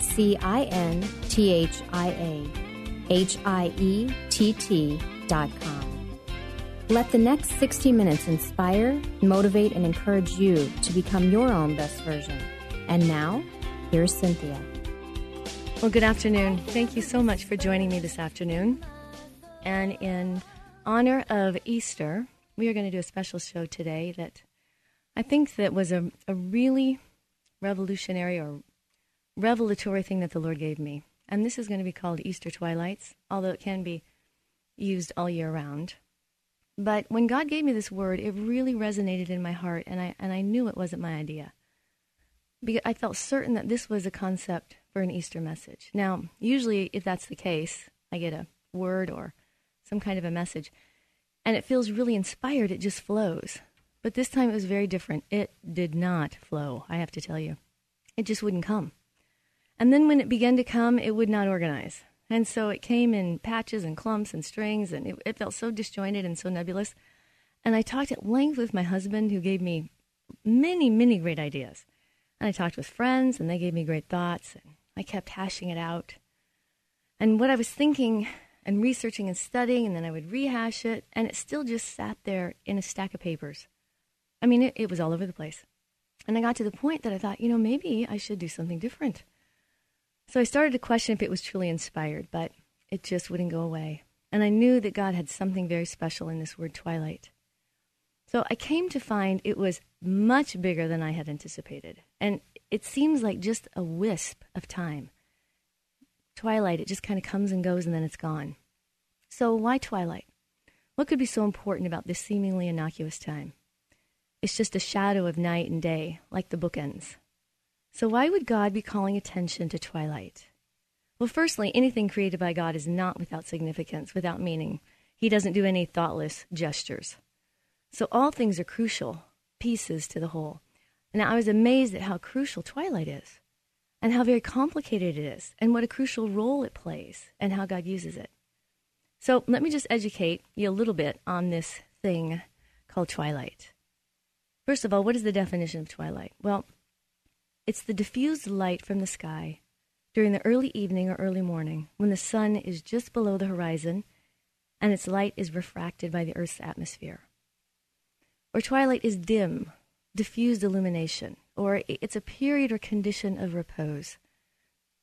C I N T H I A H I E T T dot com. Let the next 60 minutes inspire, motivate, and encourage you to become your own best version. And now, here's Cynthia. Well, good afternoon. Thank you so much for joining me this afternoon. And in honor of Easter, we are going to do a special show today that I think that was a, a really revolutionary or revelatory thing that the Lord gave me. And this is going to be called Easter Twilights, although it can be used all year round. But when God gave me this word, it really resonated in my heart, and I, and I knew it wasn't my idea. Because I felt certain that this was a concept for an Easter message. Now, usually, if that's the case, I get a word or some kind of a message, and it feels really inspired, it just flows. But this time it was very different. It did not flow, I have to tell you. It just wouldn't come. And then when it began to come, it would not organize. And so it came in patches and clumps and strings, and it, it, felt so disjointed and so nebulous. And I talked at length with my husband, who gave me many, many great ideas. And I talked with friends, and they gave me great thoughts, and I kept hashing it out. And what I was thinking and researching and studying, and then I would rehash it, and it still just sat there in a stack of papers. I mean, it, it was all over the place. And I got to the point that I thought, you know, maybe I should do something different. So I started to question if it was truly inspired, but it just wouldn't go away. And I knew that God had something very special in this word twilight. So I came to find it was much bigger than I had anticipated. And it seems like just a wisp of time. Twilight, it just kind of comes and goes and then it's gone. So why twilight? What could be so important about this seemingly innocuous time? It's just a shadow of night and day, like the bookends. So, why would God be calling attention to twilight? Well, firstly, anything created by God is not without significance, without meaning. He doesn't do any thoughtless gestures. So, all things are crucial pieces to the whole. Now, I was amazed at how crucial twilight is, and how very complicated it is, and what a crucial role it plays, and how God uses it. So, let me just educate you a little bit on this thing called twilight. First of all, what is the definition of twilight? Well, it's the diffused light from the sky during the early evening or early morning when the sun is just below the horizon and its light is refracted by the Earth's atmosphere. Or twilight is dim, diffused illumination, or it's a period or condition of repose.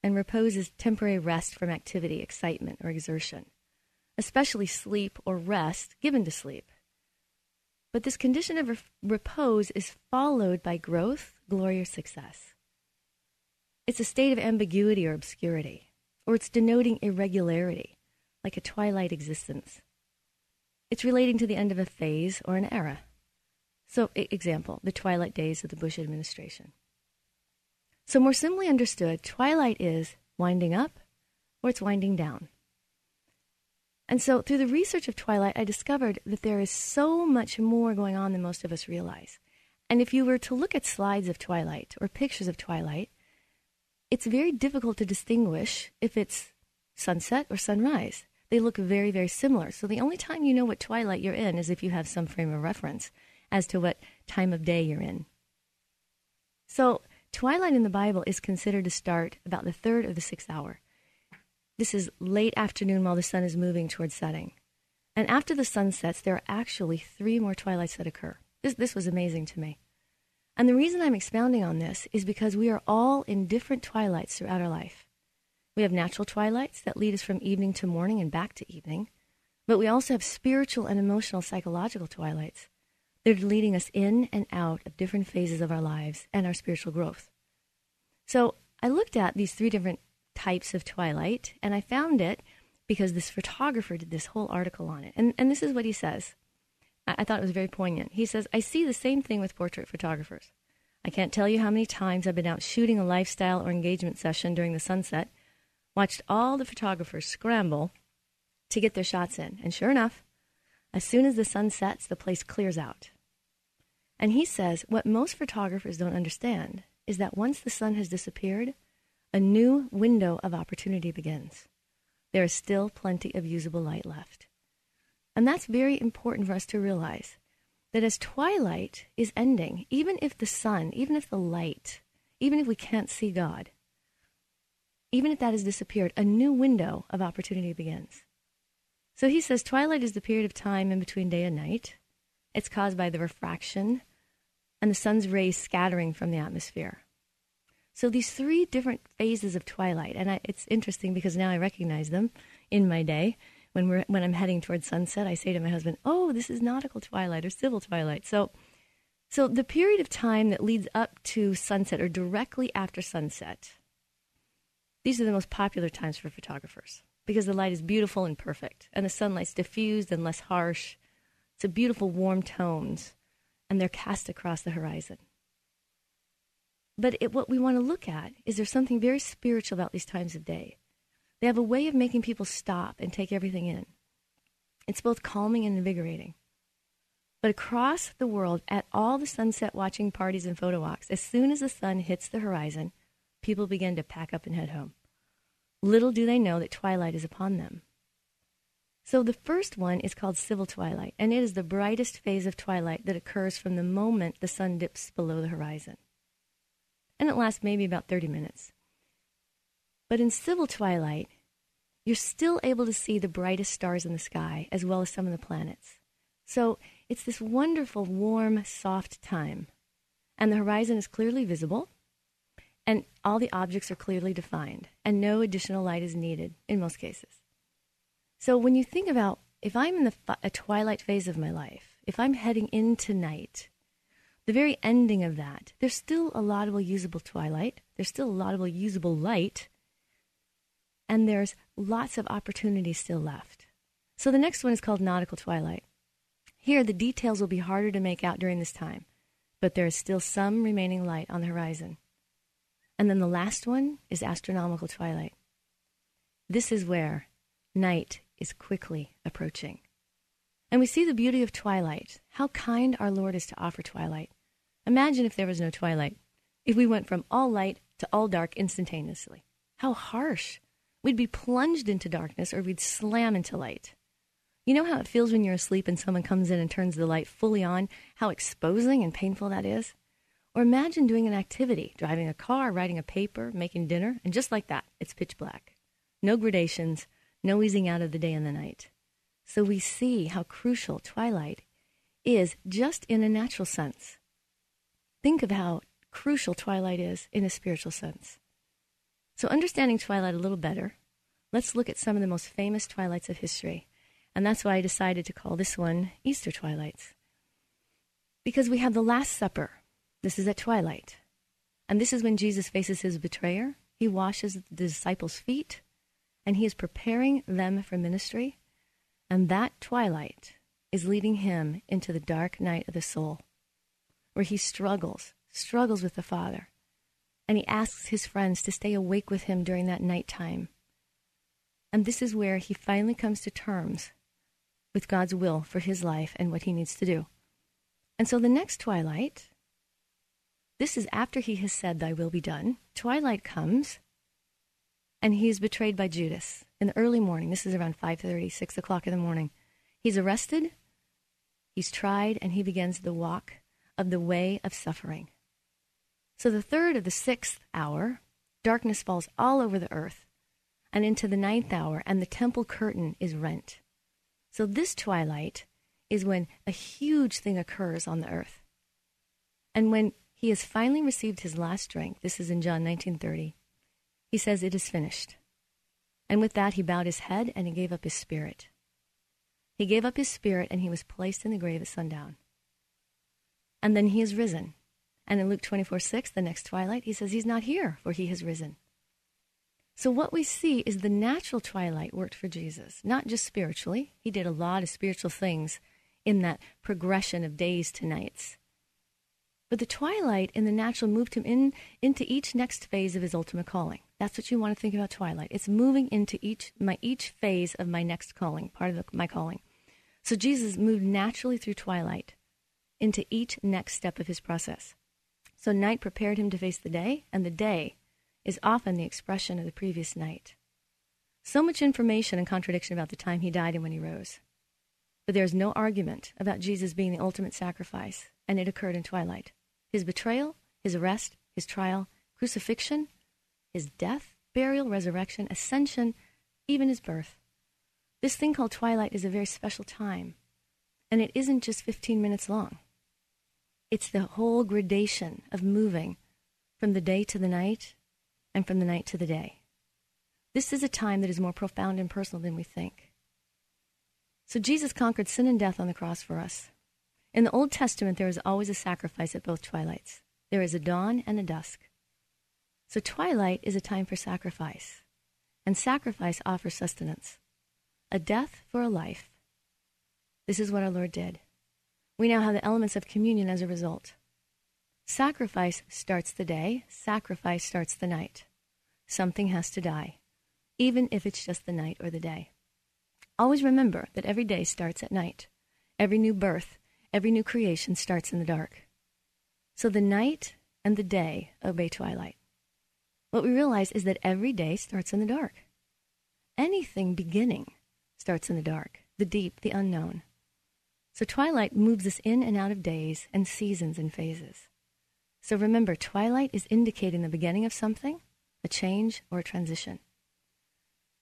And repose is temporary rest from activity, excitement, or exertion, especially sleep or rest given to sleep. But this condition of re- repose is followed by growth, glory, or success. It's a state of ambiguity or obscurity, or it's denoting irregularity, like a twilight existence. It's relating to the end of a phase or an era. So, example, the twilight days of the Bush administration. So, more simply understood, twilight is winding up or it's winding down. And so, through the research of twilight, I discovered that there is so much more going on than most of us realize. And if you were to look at slides of twilight or pictures of twilight, it's very difficult to distinguish if it's sunset or sunrise. They look very, very similar. So the only time you know what twilight you're in is if you have some frame of reference as to what time of day you're in. So twilight in the Bible is considered to start about the third of the sixth hour. This is late afternoon while the sun is moving towards setting. And after the sun sets, there are actually three more twilights that occur. This, this was amazing to me. And the reason I'm expounding on this is because we are all in different twilights throughout our life. We have natural twilights that lead us from evening to morning and back to evening, but we also have spiritual and emotional psychological twilights They're leading us in and out of different phases of our lives and our spiritual growth. So I looked at these three different types of twilight, and I found it because this photographer did this whole article on it. And, and this is what he says. I, thought it was very poignant. He says, I see the same thing with portrait photographers. I can't tell you how many times I've been out shooting a lifestyle or engagement session during the sunset, watched all the photographers scramble to get their shots in. And sure enough, as soon as the sun sets, the place clears out. And he says what most photographers don't understand is that once the sun has disappeared, a new window of opportunity begins. There is still plenty of usable light left. And that's very important for us to realize that as twilight is ending, even if the sun, even if the light, even if we can't see God, even if that has disappeared, a new window of opportunity begins. So he says twilight is the period of time in between day and night. It's caused by the refraction and the sun's rays scattering from the atmosphere. So these three different phases of twilight, and I, it's interesting because now I recognize them in my day. When we're when I'm heading towards sunset, I say to my husband, "Oh, this is nautical twilight or civil twilight." So, so the period of time that leads up to sunset or directly after sunset, these are the most popular times for photographers because the light is beautiful and perfect, and the sunlight's diffused and less harsh. It's a beautiful warm tones and they're cast across the horizon. But it, what we want to look at is there's something very spiritual about these times of day. They have a way of making people stop and take everything in. It's both calming and invigorating. But across the world, at all the sunset watching parties and photo walks, as soon as the sun hits the horizon, people begin to pack up and head home. Little do they know that twilight is upon them. So the first one is called civil twilight, and it is the brightest phase of twilight that occurs from the moment the sun dips below the horizon. And it lasts maybe about 30 minutes. But in civil twilight, you're still able to see the brightest stars in the sky as well as some of the planets. So it's this wonderful, warm, soft time. And the horizon is clearly visible, and all the objects are clearly defined, and no additional light is needed in most cases. So when you think about if I'm in the a twilight phase of my life, if I'm heading into night, the very ending of that, there's still a laudable usable twilight, there's still a laudable usable light, and there's lots of opportunity still left. So the next one is called nautical twilight. Here, the details will be harder to make out during this time, but there is still some remaining light on the horizon. And then the last one is astronomical twilight. This is where night is quickly approaching. And we see the beauty of twilight, how kind our Lord is to offer twilight. Imagine if there was no twilight, if we went from all light to all dark instantaneously. How harsh. We'd be plunged into darkness or we'd slam into light. You know how it feels when you're asleep and someone comes in and turns the light fully on? How exposing and painful that is? Or imagine doing an activity, driving a car, writing a paper, making dinner, and just like that, it's pitch black. No gradations, no easing out of the day and the night. So we see how crucial twilight is just in a natural sense. Think of how crucial twilight is in a spiritual sense. So, understanding twilight a little better, let's look at some of the most famous twilights of history. And that's why I decided to call this one Easter Twilights. Because we have the Last Supper. This is at twilight. And this is when Jesus faces his betrayer. He washes the disciples' feet and he is preparing them for ministry. And that twilight is leading him into the dark night of the soul, where he struggles, struggles with the Father. And he asks his friends to stay awake with him during that night time. And this is where he finally comes to terms with God's will for his life and what he needs to do. And so the next twilight, this is after he has said, Thy will be done. Twilight comes, and he is betrayed by Judas in the early morning. This is around 5:30, 6 o'clock in the morning. He's arrested, he's tried, and he begins the walk of the way of suffering. So the third of the sixth hour, darkness falls all over the earth, and into the ninth hour, and the temple curtain is rent. So this twilight is when a huge thing occurs on the earth. And when he has finally received his last drink, this is in John 19:30. He says it is finished. And with that he bowed his head and he gave up his spirit. He gave up his spirit and he was placed in the grave at sundown. And then he is risen. And in Luke 24 6, the next twilight, he says he's not here, for he has risen. So, what we see is the natural twilight worked for Jesus, not just spiritually. He did a lot of spiritual things in that progression of days to nights. But the twilight in the natural moved him in, into each next phase of his ultimate calling. That's what you want to think about twilight. It's moving into each my each phase of my next calling, part of the, my calling. So Jesus moved naturally through twilight into each next step of his process. So night prepared him to face the day, and the day is often the expression of the previous night. So much information and contradiction about the time he died and when he rose. But there is no argument about Jesus being the ultimate sacrifice, and it occurred in twilight. His betrayal, his arrest, his trial, crucifixion, his death, burial, resurrection, ascension, even his birth. This thing called twilight is a very special time, and it isn't just 15 minutes long. It's the whole gradation of moving from the day to the night and from the night to the day. This is a time that is more profound and personal than we think. So Jesus conquered sin and death on the cross for us. In the Old Testament, there is always a sacrifice at both twilights. There is a dawn and a dusk. So twilight is a time for sacrifice, and sacrifice offers sustenance. A death for a life. This is what our Lord did. We now have the elements of communion as a result. Sacrifice starts the day, sacrifice starts the night. Something has to die, even if it's just the night or the day. Always remember that every day starts at night. Every new birth, every new creation starts in the dark. So the night and the day obey twilight. What we realize is that every day starts in the dark. Anything beginning starts in the dark, the deep, the unknown. So twilight moves us in and out of days and seasons and phases. So remember, twilight is indicating the beginning of something, a change, or a transition.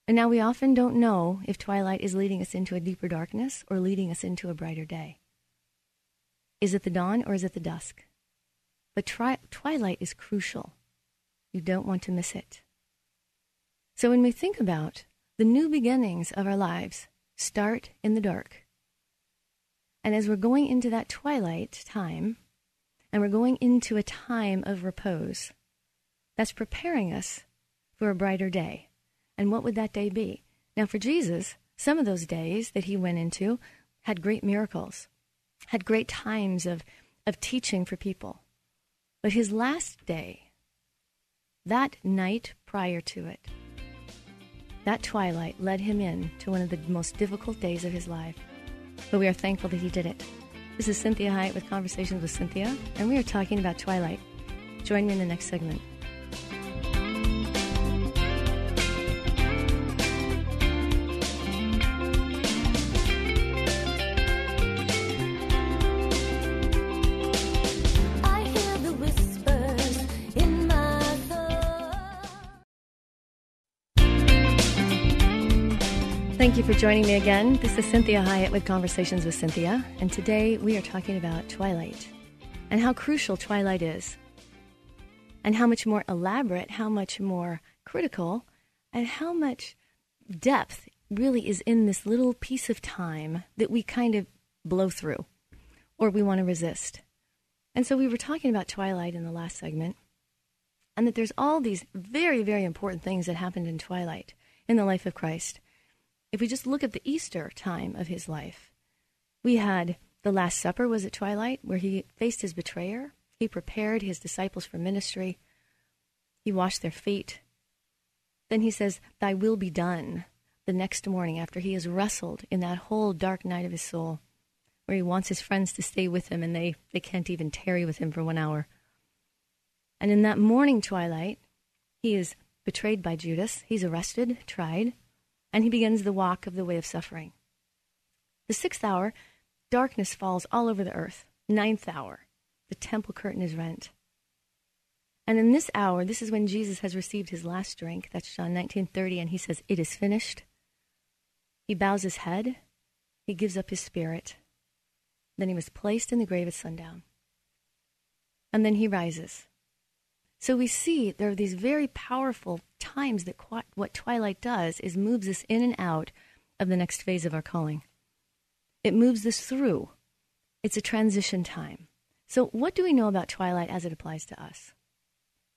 And now we often don't know if twilight is leading us into a deeper darkness or leading us into a brighter day. Is it the dawn or is it the dusk? But tri- twilight is crucial. You don't want to miss it. So when we think about the new beginnings of our lives, start in the dark. And as we're going into that twilight time, and we're going into a time of repose, that's preparing us for a brighter day. And what would that day be? Now, for Jesus, some of those days that he went into had great miracles, had great times of, of teaching for people. But his last day, that night prior to it, that twilight led him in to one of the most difficult days of his life but we are thankful that he did it. This is Cinthia Hiett with Conversations with Cynthia, and we are talking about Twilight. Join me in the next segment. You for joining me again. This is Cinthia Hiett with Conversations with Cynthia, and today we are talking about Twilight and how crucial Twilight is, and how much more elaborate, how much more critical, and how much depth really is in this little piece of time that we kind of blow through or we want to resist. And so we were talking about Twilight in the last segment, and that there's all these very, very important things that happened in Twilight in the life of Christ if we just look at the Easter time of his life, we had the Last Supper was at twilight, where he faced his betrayer. He prepared his disciples for ministry. He washed their feet. Then he says, Thy will be done the next morning after he has wrestled in that whole dark night of his soul, where he wants his friends to stay with him and they, they can't even tarry with him for one hour. And in that morning twilight, he is betrayed by Judas. He's arrested, tried, and he begins the walk of the way of suffering. The sixth hour, darkness falls all over the earth. Ninth hour, the temple curtain is rent. And in this hour, this is when Jesus has received his last drink. That's John 19:30 and he says, "It is finished." He bows his head, he gives up his spirit. Then he was placed in the grave at sundown. and then he rises. So we see there are these very powerful times that qu- what twilight does is moves us in and out of the next phase of our calling. It moves us through. It's a transition time. So, what do we know about twilight as it applies to us?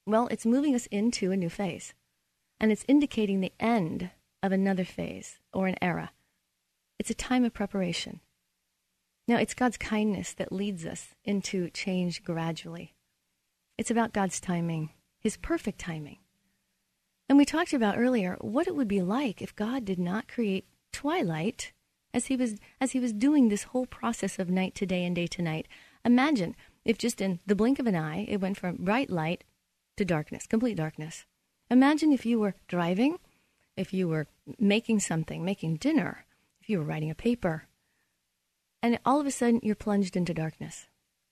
Well, it's moving us into a new phase, and it's indicating the end of another phase or an era. It's a time of preparation. Now, it's God's kindness that leads us into change gradually. It's about God's timing, His perfect timing. And we talked about earlier what it would be like if God did not create twilight as he was as he was doing this whole process of night to day and day to night. Imagine if just in the blink of an eye it went from bright light to darkness, complete darkness. Imagine if you were driving, if you were making something, making dinner, if you were writing a paper, and all of a sudden you're plunged into darkness.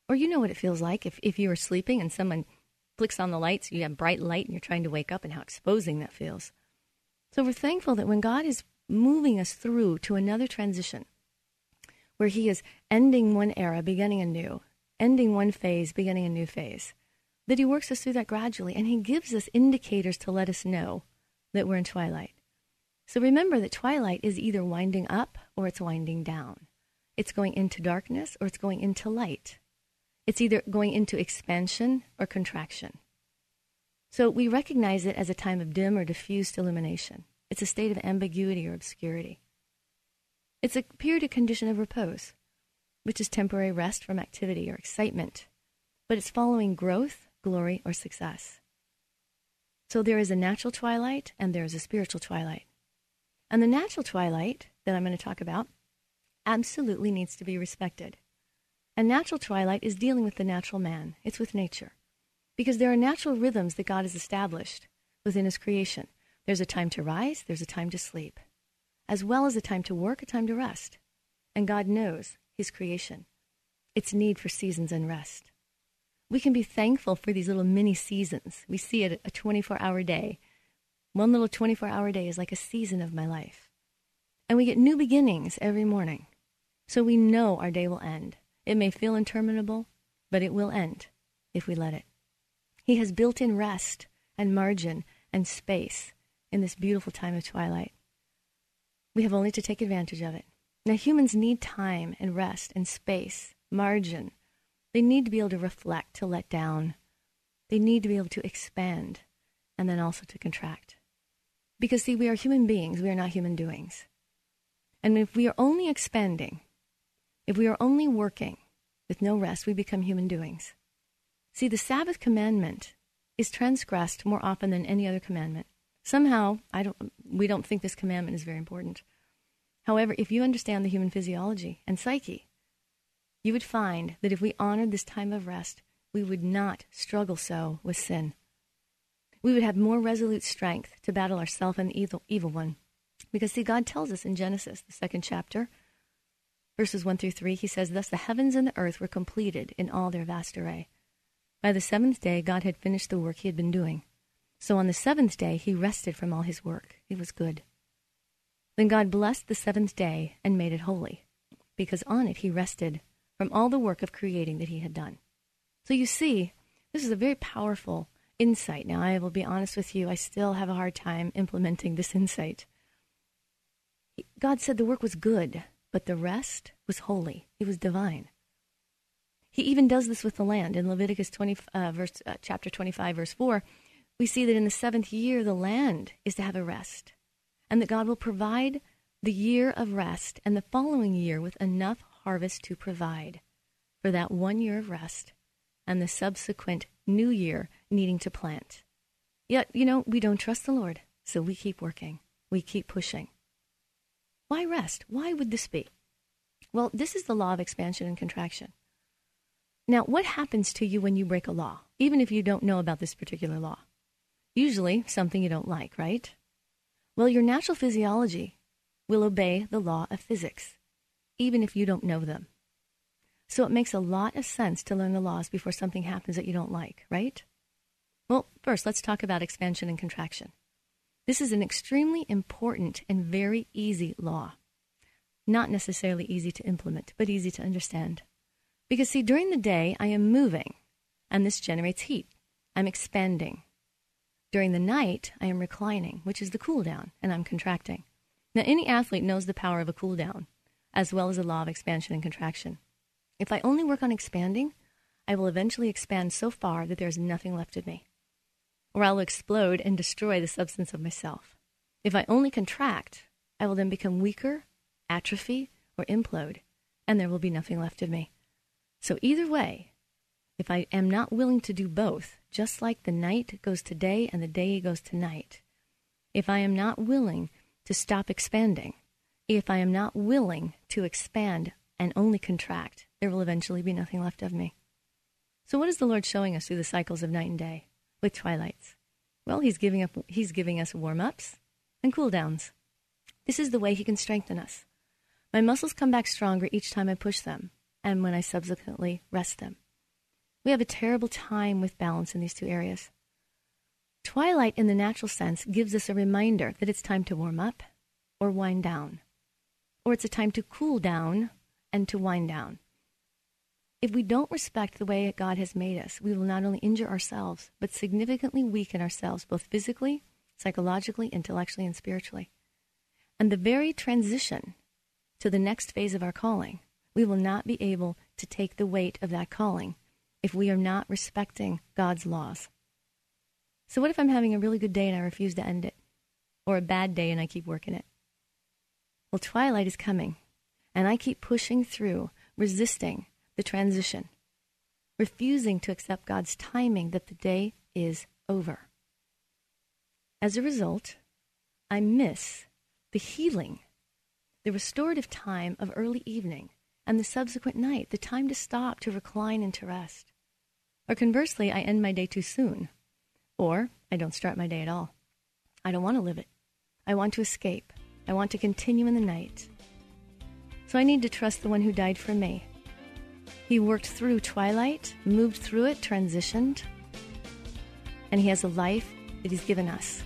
Or you know what it feels like if, if you are sleeping and someone flicks on the lights, you have bright light and you're trying to wake up, and how exposing that feels. So we're thankful that when God is moving us through to another transition, where He is ending one era, beginning a new, ending one phase, beginning a new phase, that He works us through that gradually, and He gives us indicators to let us know that we're in twilight. So remember that twilight is either winding up or it's winding down. It's going into darkness or it's going into light. It's either going into expansion or contraction. So we recognize it as a time of dim or diffused illumination. It's a state of ambiguity or obscurity. It's a period of condition of repose, which is temporary rest from activity or excitement, but it's following growth, glory, or success. So there is a natural twilight and there is a spiritual twilight. And the natural twilight that I'm going to talk about absolutely needs to be respected. And natural twilight is dealing with the natural man, it's with nature. Because there are natural rhythms that God has established within his creation. There's a time to rise, there's a time to sleep, as well as a time to work, a time to rest. And God knows his creation, its need for seasons and rest. We can be thankful for these little mini seasons. We see it a 24 hour day. One little 24 hour day is like a season of my life. And we get new beginnings every morning. So we know our day will end. It may feel interminable, but it will end if we let it. He has built in rest and margin and space in this beautiful time of twilight. We have only to take advantage of it. Now, humans need time and rest and space, margin. They need to be able to reflect, to let down. They need to be able to expand and then also to contract. Because, see, we are human beings, we are not human doings. And if we are only expanding, if we are only working with no rest, we become human doings. See, the Sabbath commandment is transgressed more often than any other commandment. Somehow, I don't, we don't think this commandment is very important. However, if you understand the human physiology and psyche, you would find that if we honored this time of rest, we would not struggle so with sin. We would have more resolute strength to battle ourself and the evil, evil one. Because, see, God tells us in Genesis, the second chapter, verses 1 through 3, he says, Thus the heavens and the earth were completed in all their vast array. By the seventh day, God had finished the work he had been doing. So on the seventh day, he rested from all his work. It was good. Then God blessed the seventh day and made it holy, because on it he rested from all the work of creating that he had done. So you see, this is a very powerful insight. Now, I will be honest with you, I still have a hard time implementing this insight. God said the work was good, but the rest was holy. It was divine. He even does this with the land. In Leviticus 20, uh, verse, uh, chapter 25, verse 4, we see that in the seventh year, the land is to have a rest, and that God will provide the year of rest and the following year with enough harvest to provide for that one year of rest and the subsequent new year needing to plant. Yet, you know, we don't trust the Lord, so we keep working, we keep pushing. Why rest? Why would this be? Well, this is the law of expansion and contraction. Now, what happens to you when you break a law, even if you don't know about this particular law? Usually, something you don't like, right? Well, your natural physiology will obey the law of physics, even if you don't know them. So it makes a lot of sense to learn the laws before something happens that you don't like, right? Well, first, let's talk about expansion and contraction. This is an extremely important and very easy law. Not necessarily easy to implement, but easy to understand. Because, see, during the day, I am moving. and this generates heat. I'm expanding. During the night, I am reclining, which is the cool down, and I'm contracting. Now, any athlete knows the power of a cool down, as well as the law of expansion and contraction. If I only work on expanding, I will eventually expand so far that there is nothing left of me, or I will explode and destroy the substance of myself. If I only contract, I will then become weaker, atrophy, or implode, and there will be nothing left of me. So, either way, if I am not willing to do both, just like the night goes to day and the day goes to night, if I am not willing to stop expanding, if I am not willing to expand and only contract, there will eventually be nothing left of me. So, what is the Lord showing us through the cycles of night and day with twilights? Well, He's giving, up, he's giving us warm ups and cool downs. This is the way He can strengthen us. My muscles come back stronger each time I push them and when I subsequently rest them. We have a terrible time with balance in these two areas. Twilight, in the natural sense, gives us a reminder that it's time to warm up or wind down, or it's a time to cool down and to wind down. If we don't respect the way God has made us, we will not only injure ourselves, but significantly weaken ourselves, both physically, psychologically, intellectually, and spiritually. And the very transition to the next phase of our calling, we will not be able to take the weight of that calling if we are not respecting God's laws. So, what if I'm having a really good day and I refuse to end it? Or a bad day and I keep working it? Well, twilight is coming, and I keep pushing through, resisting the transition, refusing to accept God's timing that the day is over. As a result, I miss the healing, the restorative time of early evening and the subsequent night, the time to stop, to recline, and to rest. Or conversely, I end my day too soon. Or I don't start my day at all. I don't want to live it. I want to escape. I want to continue in the night. So I need to trust the one who died for me. He worked through twilight, moved through it, transitioned, and he has a life that he's given us.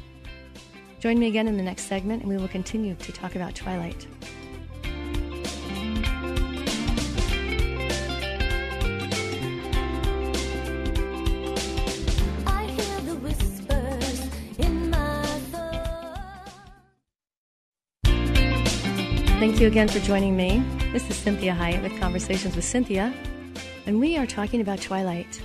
Join me again in the next segment, and we will continue to talk about twilight. Thank you again for joining me. This is Cinthia Hiett with Conversations with Cynthia, and we are talking about twilight.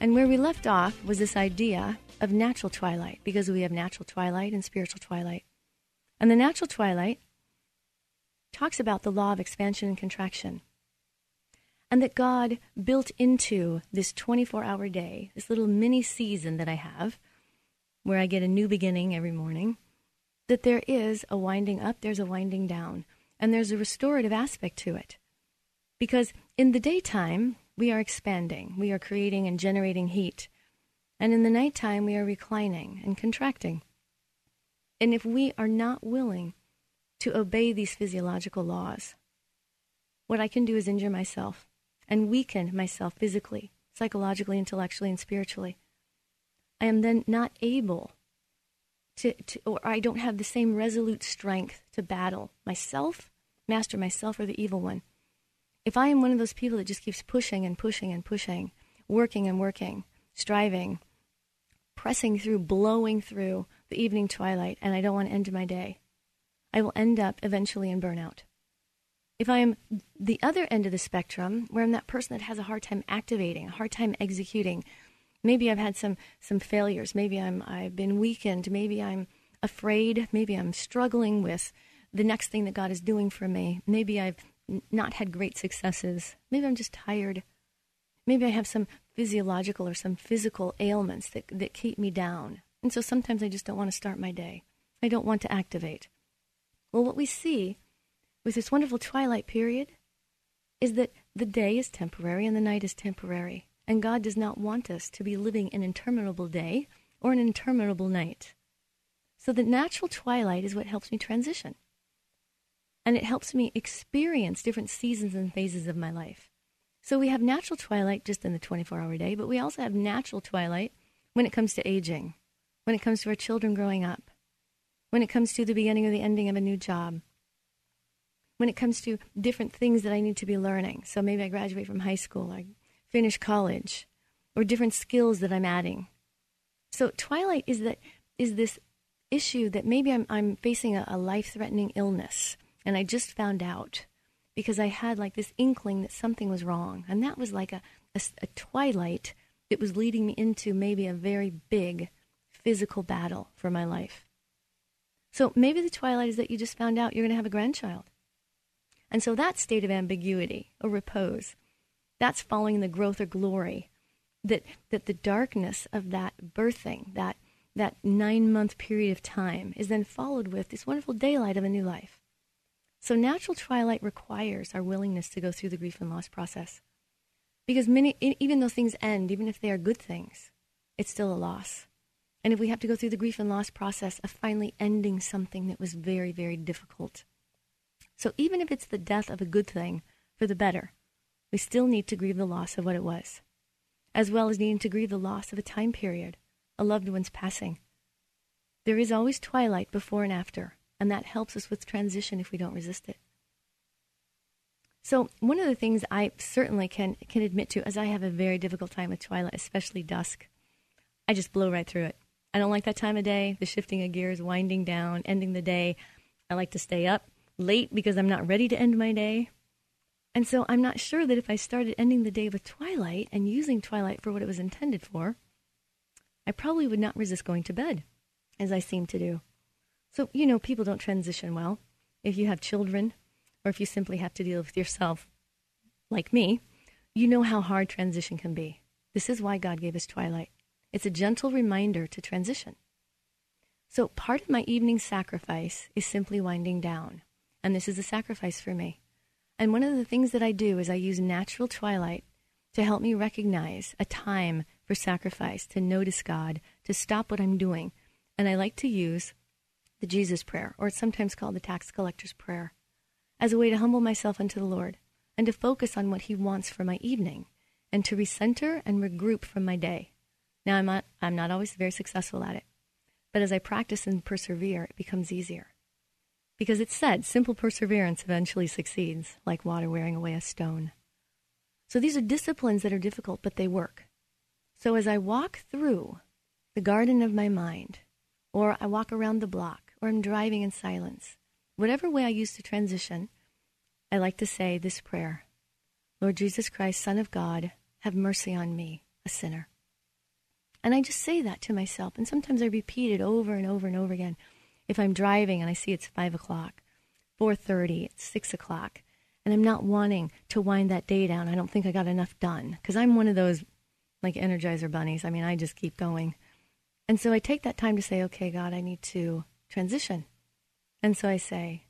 And where we left off was this idea of natural twilight, because we have natural twilight and spiritual twilight. And the natural twilight talks about the law of expansion and contraction. And that God built into this 24 hour day, this little mini season that I have, where I get a new beginning every morning that there is a winding up, there's a winding down, and there's a restorative aspect to it. Because in the daytime, we are expanding, we are creating and generating heat. And in the nighttime, we are reclining and contracting. And if we are not willing to obey these physiological laws, what I can do is injure myself and weaken myself physically, psychologically, intellectually, and spiritually. I am then not able to, to, or I don't have the same resolute strength to battle myself, master myself, or the evil one. If I am one of those people that just keeps pushing and pushing and pushing, working and working, striving, pressing through, blowing through the evening twilight, and I don't want to end my day, I will end up eventually in burnout. If I am the other end of the spectrum, where I'm that person that has a hard time activating, a hard time executing, maybe I've had some some failures. Maybe I'm I've been weakened. Maybe I'm afraid. Maybe I'm struggling with the next thing that God is doing for me. Maybe I've not had great successes. Maybe I'm just tired. Maybe I have some physiological or some physical ailments that that keep me down. And so sometimes I just don't want to start my day. I don't want to activate. Well, what we see with this wonderful twilight period is that the day is temporary and the night is temporary. And God does not want us to be living an interminable day or an interminable night. So the natural twilight is what helps me transition. And it helps me experience different seasons and phases of my life. So we have natural twilight just in the 24 hour day, but we also have natural twilight when it comes to aging, when it comes to our children growing up, when it comes to the beginning or the ending of a new job, when it comes to different things that I need to be learning. So maybe I graduate from high school, I finish college, or different skills that I'm adding. So twilight is that is this issue that maybe I'm I'm facing a, a life threatening illness and I just found out because I had like this inkling that something was wrong. And that was like a, a, a twilight that was leading me into maybe a very big physical battle for my life. So maybe the twilight is that you just found out you're going to have a grandchild. And so that state of ambiguity or repose, that's following the growth or glory. That, that the darkness of that birthing, that, that nine month period of time, is then followed with this wonderful daylight of a new life. So natural twilight requires our willingness to go through the grief and loss process. Because many, even though things end, even if they are good things, it's still a loss. And if we have to go through the grief and loss process of finally ending something that was very, very difficult. So even if it's the death of a good thing for the better, we still need to grieve the loss of what it was, as well as needing to grieve the loss of a time period, a loved one's passing. There is always twilight before and after, and that helps us with transition if we don't resist it. So one of the things I certainly can can admit to is I have a very difficult time with twilight, especially dusk. I just blow right through it. I don't like that time of day, the shifting of gears, winding down, ending the day. I like to stay up late because I'm not ready to end my day. And so I'm not sure that if I started ending the day with twilight and using twilight for what it was intended for, I probably would not resist going to bed, as I seem to do. So, you know, people don't transition well. If you have children, or if you simply have to deal with yourself, like me, you know how hard transition can be. This is why God gave us twilight. It's a gentle reminder to transition. So, part of my evening sacrifice is simply winding down. And this is a sacrifice for me. And one of the things that I do is I use natural twilight to help me recognize a time for sacrifice, to notice God, to stop what I'm doing. And I like to use the Jesus prayer, or it's sometimes called the tax collector's prayer, as a way to humble myself unto the Lord and to focus on what He wants for my evening and to recenter and regroup from my day. Now, I'm not, I'm not always very successful at it, but as I practice and persevere, it becomes easier. Because it's said, simple perseverance eventually succeeds, like water wearing away a stone. So these are disciplines that are difficult, but they work. So as I walk through the garden of my mind, or I walk around the block, or I'm driving in silence. Whatever way I use to transition, I like to say this prayer Lord Jesus Christ, Son of God, have mercy on me, a sinner. And I just say that to myself. And sometimes I repeat it over and over and over again. If I'm driving and I see it's 5 o'clock, 4.30, it's 6 o'clock, and I'm not wanting to wind that day down, I don't think I got enough done. Because I'm one of those like Energizer bunnies. I mean, I just keep going. And so I take that time to say, okay, God, I need to transition. And so I say,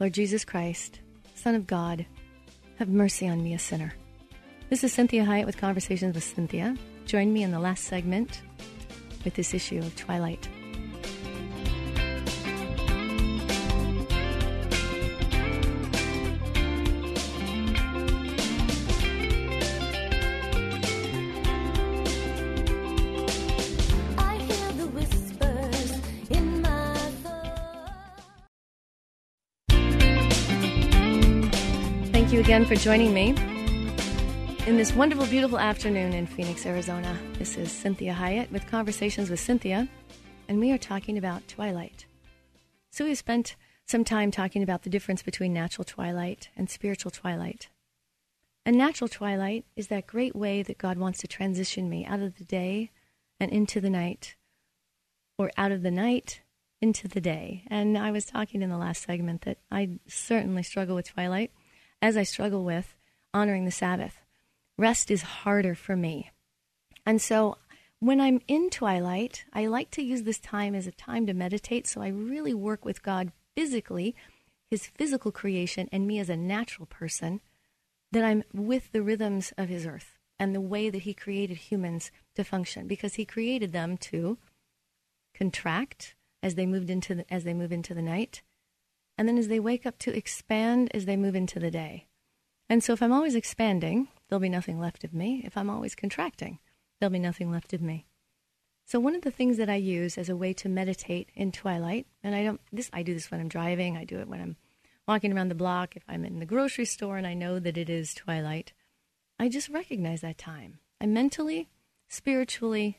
Lord Jesus Christ, Son of God, have mercy on me, a sinner. This is Cinthia Hiett with Conversations with Cynthia. Join me in the last segment with this issue of Twilight. Again for joining me in this wonderful, beautiful afternoon in Phoenix, Arizona. This is Cinthia Hiett with Conversations with Cynthia, and we are talking about twilight. So we spent some time talking about the difference between natural twilight and spiritual twilight. And natural twilight is that great way that God wants to transition me out of the day and into the night, or out of the night into the day. And I was talking in the last segment that I certainly struggle with twilight as I struggle with honoring the Sabbath. Rest is harder for me. And so when I'm in twilight, I like to use this time as a time to meditate. So I really work with God physically, his physical creation, and me as a natural person, that I'm with the rhythms of his earth and the way that he created humans to function because he created them to contract as they moved into the, as they move into the night and then as they wake up to expand as they move into the day. And so if I'm always expanding, there'll be nothing left of me. If I'm always contracting, there'll be nothing left of me. So one of the things that I use as a way to meditate in twilight, and I don't this I do this when I'm driving, I do it when I'm walking around the block, if I'm in the grocery store and I know that it is twilight, I just recognize that time. I mentally spiritually,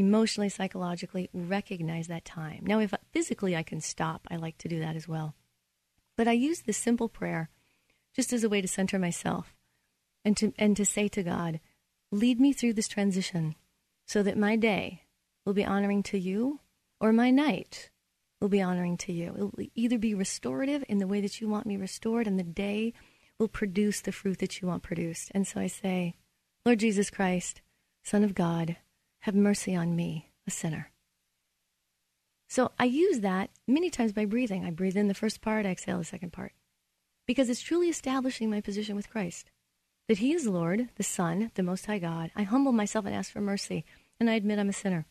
emotionally, psychologically recognize that time. Now, if physically I can stop, I like to do that as well. But I use this simple prayer just as a way to center myself and to, and to say to God, lead me through this transition so that my day will be honoring to you or my night will be honoring to you. It will either be restorative in the way that you want me restored, and the day will produce the fruit that you want produced. And so I say, Lord Jesus Christ, Son of God, have mercy on me, a sinner. So I use that many times by breathing. I breathe in the first part, I exhale the second part. Because it's truly establishing my position with Christ. That He is Lord, the Son, the Most High God. I humble myself and ask for mercy, and I admit I'm a sinner.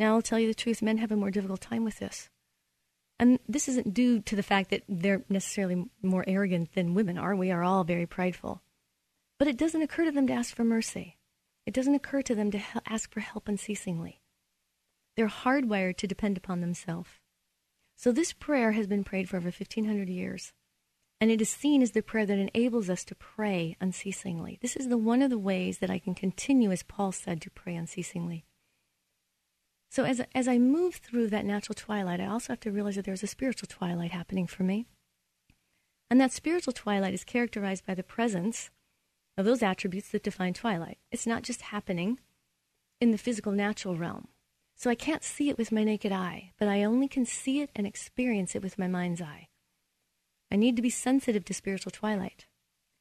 Now, I'll tell you the truth, men have a more difficult time with this. And this isn't due to the fact that they're necessarily more arrogant than women are. We are all very prideful. But it doesn't occur to them to ask for mercy. It doesn't occur to them to ask for help unceasingly. They're hardwired to depend upon themselves. So this prayer has been prayed for over 1500 years. And it is seen as the prayer that enables us to pray unceasingly. This is the one of the ways that I can continue, as Paul said, to pray unceasingly. So as as I move through that natural twilight, I also have to realize that there's a spiritual twilight happening for me. And that spiritual twilight is characterized by the presence those attributes that define twilight. It's not just happening in the physical natural realm. So I can't see it with my naked eye, but I only can see it and experience it with my mind's eye. I need to be sensitive to spiritual twilight.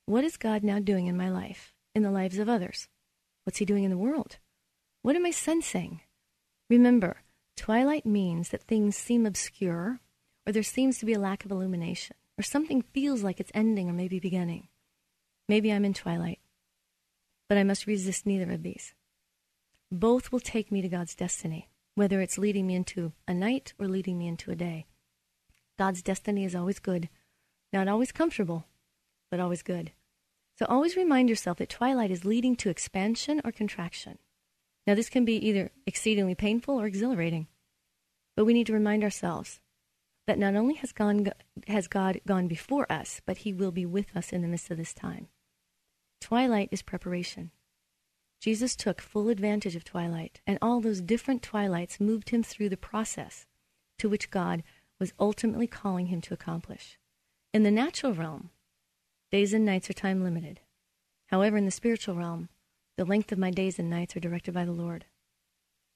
What is God now doing in my life, in the lives of others? What's He doing in the world? What am I sensing? Remember, twilight means that things seem obscure, or there seems to be a lack of illumination, or something feels like it's ending or maybe beginning. Maybe I'm in twilight, but I must resist neither of these. Both will take me to God's destiny, whether it's leading me into a night or leading me into a day. God's destiny is always good, not always comfortable, but always good. So always remind yourself that twilight is leading to expansion or contraction. Now, this can be either exceedingly painful or exhilarating, but we need to remind ourselves that not only has, gone, has God gone before us, but He will be with us in the midst of this time. Twilight is preparation. Jesus took full advantage of twilight, and all those different twilights moved him through the process to which God was ultimately calling him to accomplish. In the natural realm, days and nights are time limited. However, in the spiritual realm, the length of my days and nights are directed by the Lord.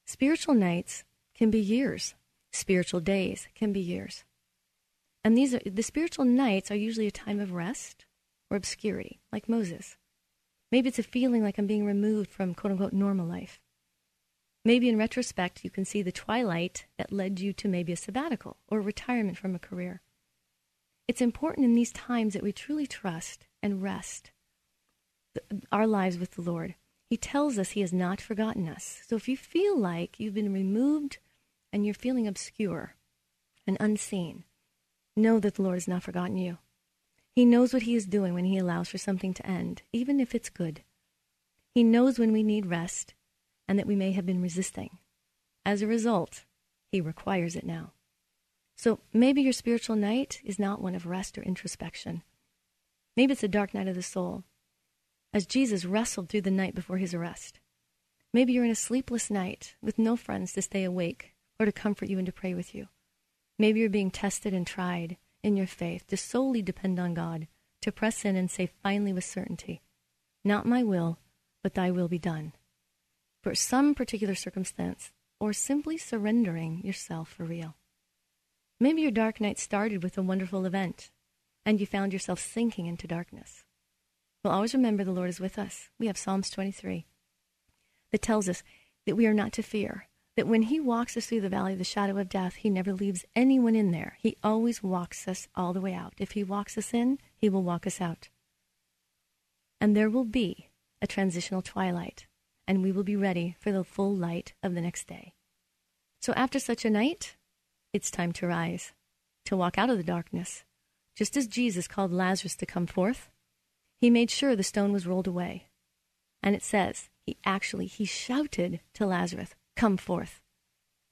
Spiritual nights can be years. Spiritual days can be years. And these are, the spiritual nights are usually a time of rest or obscurity, like Moses. Maybe it's a feeling like I'm being removed from quote unquote normal life. Maybe in retrospect, you can see the twilight that led you to maybe a sabbatical or retirement from a career. It's important in these times that we truly trust and rest our lives with the Lord. He tells us He has not forgotten us. So if you feel like you've been removed and you're feeling obscure and unseen, know that the Lord has not forgotten you. He knows what He is doing when He allows for something to end, even if it's good. He knows when we need rest and that we may have been resisting. As a result, He requires it now. So maybe your spiritual night is not one of rest or introspection. Maybe it's a dark night of the soul as Jesus wrestled through the night before his arrest. Maybe you're in a sleepless night with no friends to stay awake or to comfort you and to pray with you. Maybe you're being tested and tried in your faith to solely depend on God, to press in and say finally with certainty, Not my will, but thy will be done. For some particular circumstance, or simply surrendering yourself for real. Maybe your dark night started with a wonderful event, and you found yourself sinking into darkness. We'll always remember the Lord is with us. We have Psalms 23 that tells us that we are not to fear, that when He walks us through the valley of the shadow of death, He never leaves anyone in there. He always walks us all the way out. If He walks us in, He will walk us out. And there will be a transitional twilight, and we will be ready for the full light of the next day. So after such a night, it's time to rise, to walk out of the darkness. Just as Jesus called Lazarus to come forth, he made sure the stone was rolled away. And it says, he actually, he shouted to Lazarus, come forth.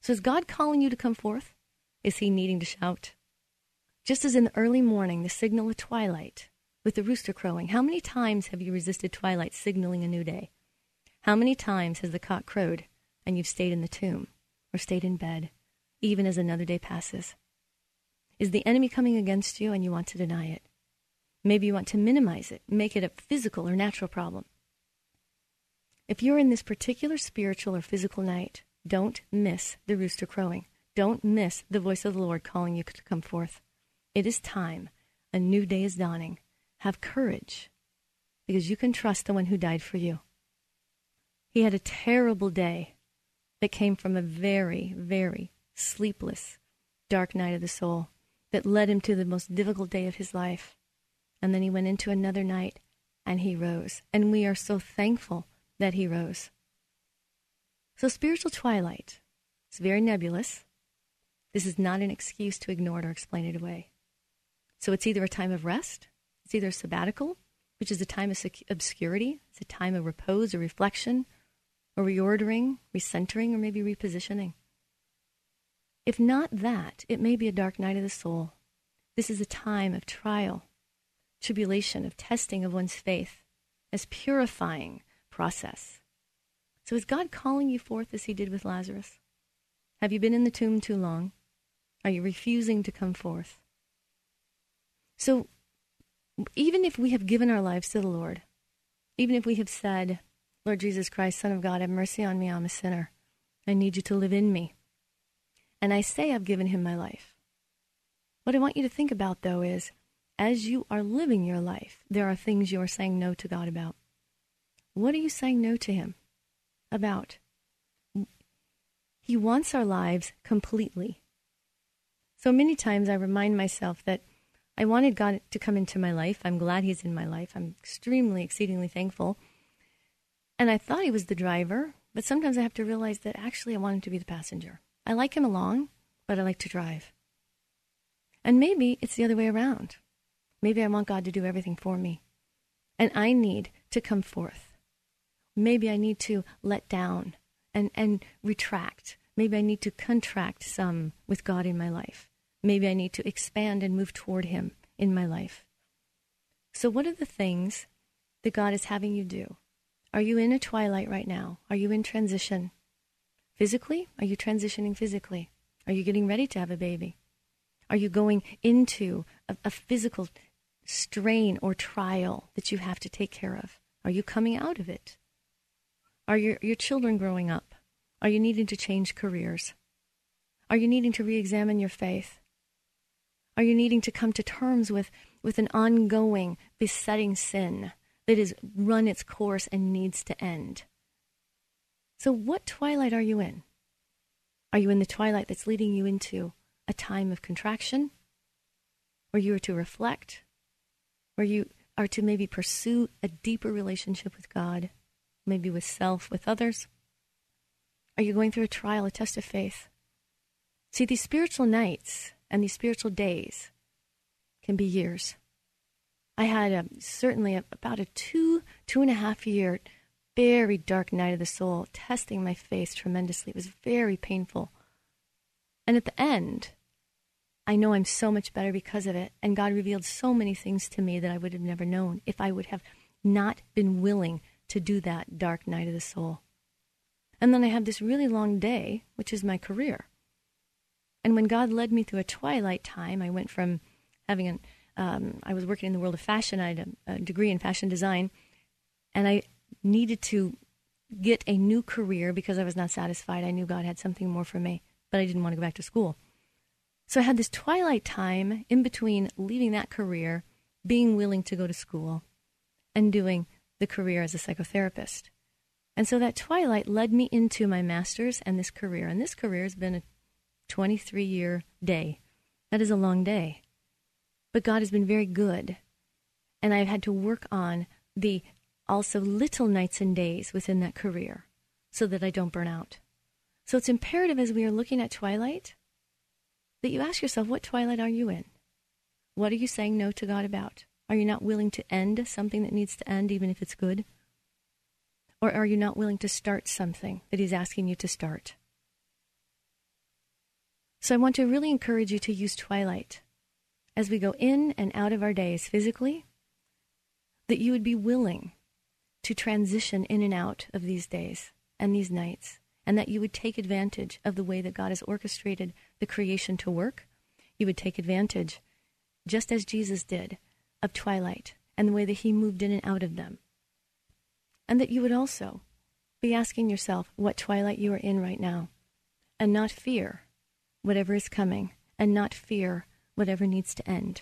So is God calling you to come forth? Is he needing to shout? Just as in the early morning, the signal of twilight, with the rooster crowing, how many times have you resisted twilight signaling a new day? How many times has the cock crowed and you've stayed in the tomb or stayed in bed, even as another day passes? Is the enemy coming against you and you want to deny it? Maybe you want to minimize it, make it a physical or natural problem. If you're in this particular spiritual or physical night, don't miss the rooster crowing. Don't miss the voice of the Lord calling you to come forth. It is time. A new day is dawning. Have courage because you can trust the one who died for you. He had a terrible day that came from a very, very sleepless, dark night of the soul that led him to the most difficult day of his life. And then he went into another night and he rose. And we are so thankful that he rose. So, spiritual twilight is very nebulous. This is not an excuse to ignore it or explain it away. So, it's either a time of rest, it's either sabbatical, which is a time of obscurity, it's a time of repose or reflection, or reordering, recentering, or maybe repositioning. If not that, it may be a dark night of the soul. This is a time of trial, tribulation, of testing of one's faith, as purifying process. So is God calling you forth as he did with Lazarus? Have you been in the tomb too long? Are you refusing to come forth? So even if we have given our lives to the Lord, even if we have said, Lord Jesus Christ, Son of God, have mercy on me, I'm a sinner. I need you to live in me. And I say I've given him my life. What I want you to think about, though, is as you are living your life, there are things you are saying no to God about. What are you saying no to him about? He wants our lives completely. So many times I remind myself that I wanted God to come into my life. I'm glad He's in my life. I'm extremely, exceedingly thankful. And I thought He was the driver, but sometimes I have to realize that actually I want Him to be the passenger. I like Him along, but I like to drive. And maybe it's the other way around. Maybe I want God to do everything for me. And I need to come forth. Maybe I need to let down and, and retract. Maybe I need to contract some with God in my life. Maybe I need to expand and move toward Him in my life. So, what are the things that God is having you do? Are you in a twilight right now? Are you in transition? Physically? Are you transitioning physically? Are you getting ready to have a baby? Are you going into a, a physical strain or trial that you have to take care of? Are you coming out of it? Are your, your children growing up? Are you needing to change careers? Are you needing to re examine your faith? Are you needing to come to terms with, with an ongoing, besetting sin that has run its course and needs to end? So, what twilight are you in? Are you in the twilight that's leading you into a time of contraction, where you are to reflect, where you are to maybe pursue a deeper relationship with God, maybe with self, with others? Are you going through a trial, a test of faith? See, these spiritual nights and these spiritual days can be years. I had a, certainly a, about a two, two and a half year, very dark night of the soul, testing my faith tremendously. It was very painful. And at the end, I know I'm so much better because of it. And God revealed so many things to me that I would have never known if I would have not been willing to do that dark night of the soul. And then I have this really long day, which is my career. And when God led me through a twilight time, I went from having an, um, I was working in the world of fashion. I had a, a degree in fashion design, and I needed to get a new career because I was not satisfied. I knew God had something more for me, but I didn't want to go back to school. So I had this twilight time in between leaving that career, being willing to go to school, and doing the career as a psychotherapist. And so that twilight led me into my master's and this career. And this career has been a 23 year day. That is a long day. But God has been very good. And I've had to work on the also little nights and days within that career so that I don't burn out. So it's imperative as we are looking at twilight that you ask yourself, what twilight are you in? What are you saying no to God about? Are you not willing to end something that needs to end, even if it's good? Or are you not willing to start something that He's asking you to start? So I want to really encourage you to use twilight as we go in and out of our days physically, that you would be willing to transition in and out of these days and these nights, and that you would take advantage of the way that God has orchestrated the creation to work. You would take advantage, just as Jesus did, of twilight and the way that he moved in and out of them. And that you would also be asking yourself what twilight you are in right now, and not fear whatever is coming, and not fear whatever needs to end.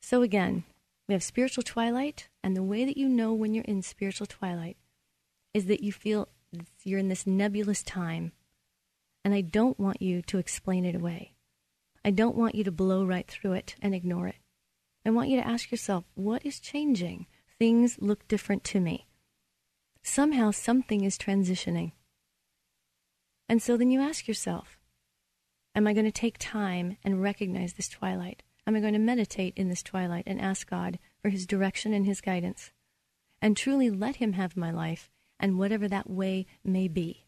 So again, we have spiritual twilight, and the way that you know when you're in spiritual twilight is that you feel you're in this nebulous time. And I don't want you to explain it away. I don't want you to blow right through it and ignore it. I want you to ask yourself, what is changing? Things look different to me. Somehow something is transitioning. And so then you ask yourself, am I going to take time and recognize this twilight? Am I going to meditate in this twilight and ask God for his direction and his guidance? And truly let him have my life and whatever that way may be.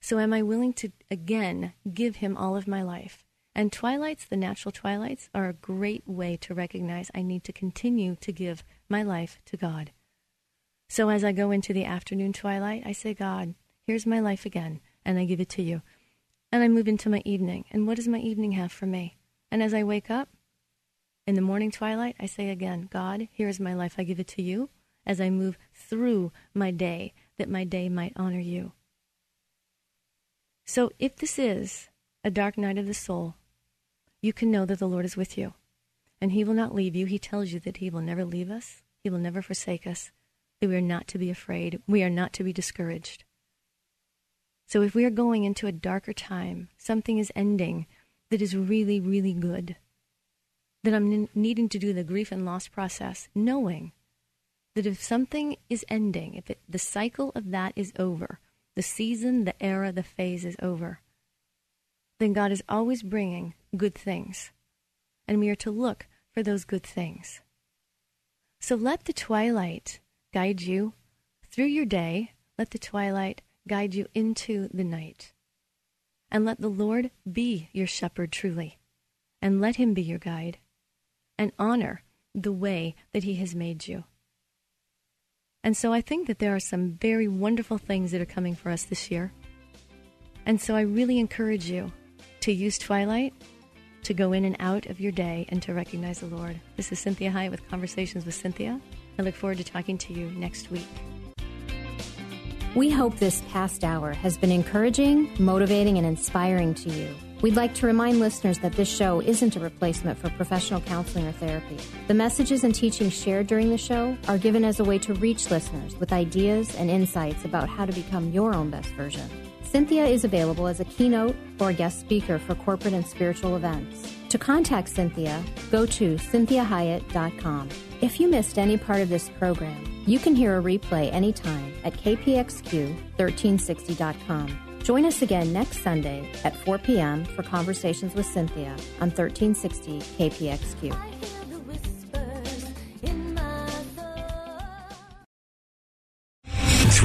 So, am I willing to again give him all of my life? And twilights, the natural twilights, are a great way to recognize I need to continue to give my life to God. So, as I go into the afternoon twilight, I say, God, here's my life again, and I give it to you. And I move into my evening. And what does my evening have for me? And as I wake up in the morning twilight, I say again, God, here is my life. I give it to you as I move through my day, that my day might honor you. So if this is a dark night of the soul, you can know that the Lord is with you. And He will not leave you. He tells you that He will never leave us, He will never forsake us, that we are not to be afraid, we are not to be discouraged. So if we are going into a darker time, something is ending that is really, really good, then I'm needing to do the grief and loss process, knowing that if something is ending, if it, the cycle of that is over, the season, the era, the phase is over, then God is always bringing good things. And we are to look for those good things. So let the twilight guide you through your day. Let the twilight guide you into the night. And let the Lord be your shepherd truly. And let him be your guide. And honor the way that he has made you. And so I think that there are some very wonderful things that are coming for us this year. And so I really encourage you to use Twilight to go in and out of your day and to recognize the Lord. This is Cinthia Hiett with Conversations with Cinthia. I look forward to talking to you next week. We hope this past hour has been encouraging, motivating, and inspiring to you. We'd like to remind listeners that this show isn't a replacement for professional counseling or therapy. The messages and teachings shared during the show are given as a way to reach listeners with ideas and insights about how to become your own best version. Cinthia is available as a keynote or guest speaker for corporate and spiritual events. To contact Cinthia, go to cinthiahiett.com. If you missed any part of this program, you can hear a replay anytime at kpxq1360.com. Join us again next Sunday at 4 p.m. for Conversations with Cinthia on 1360 KPXQ.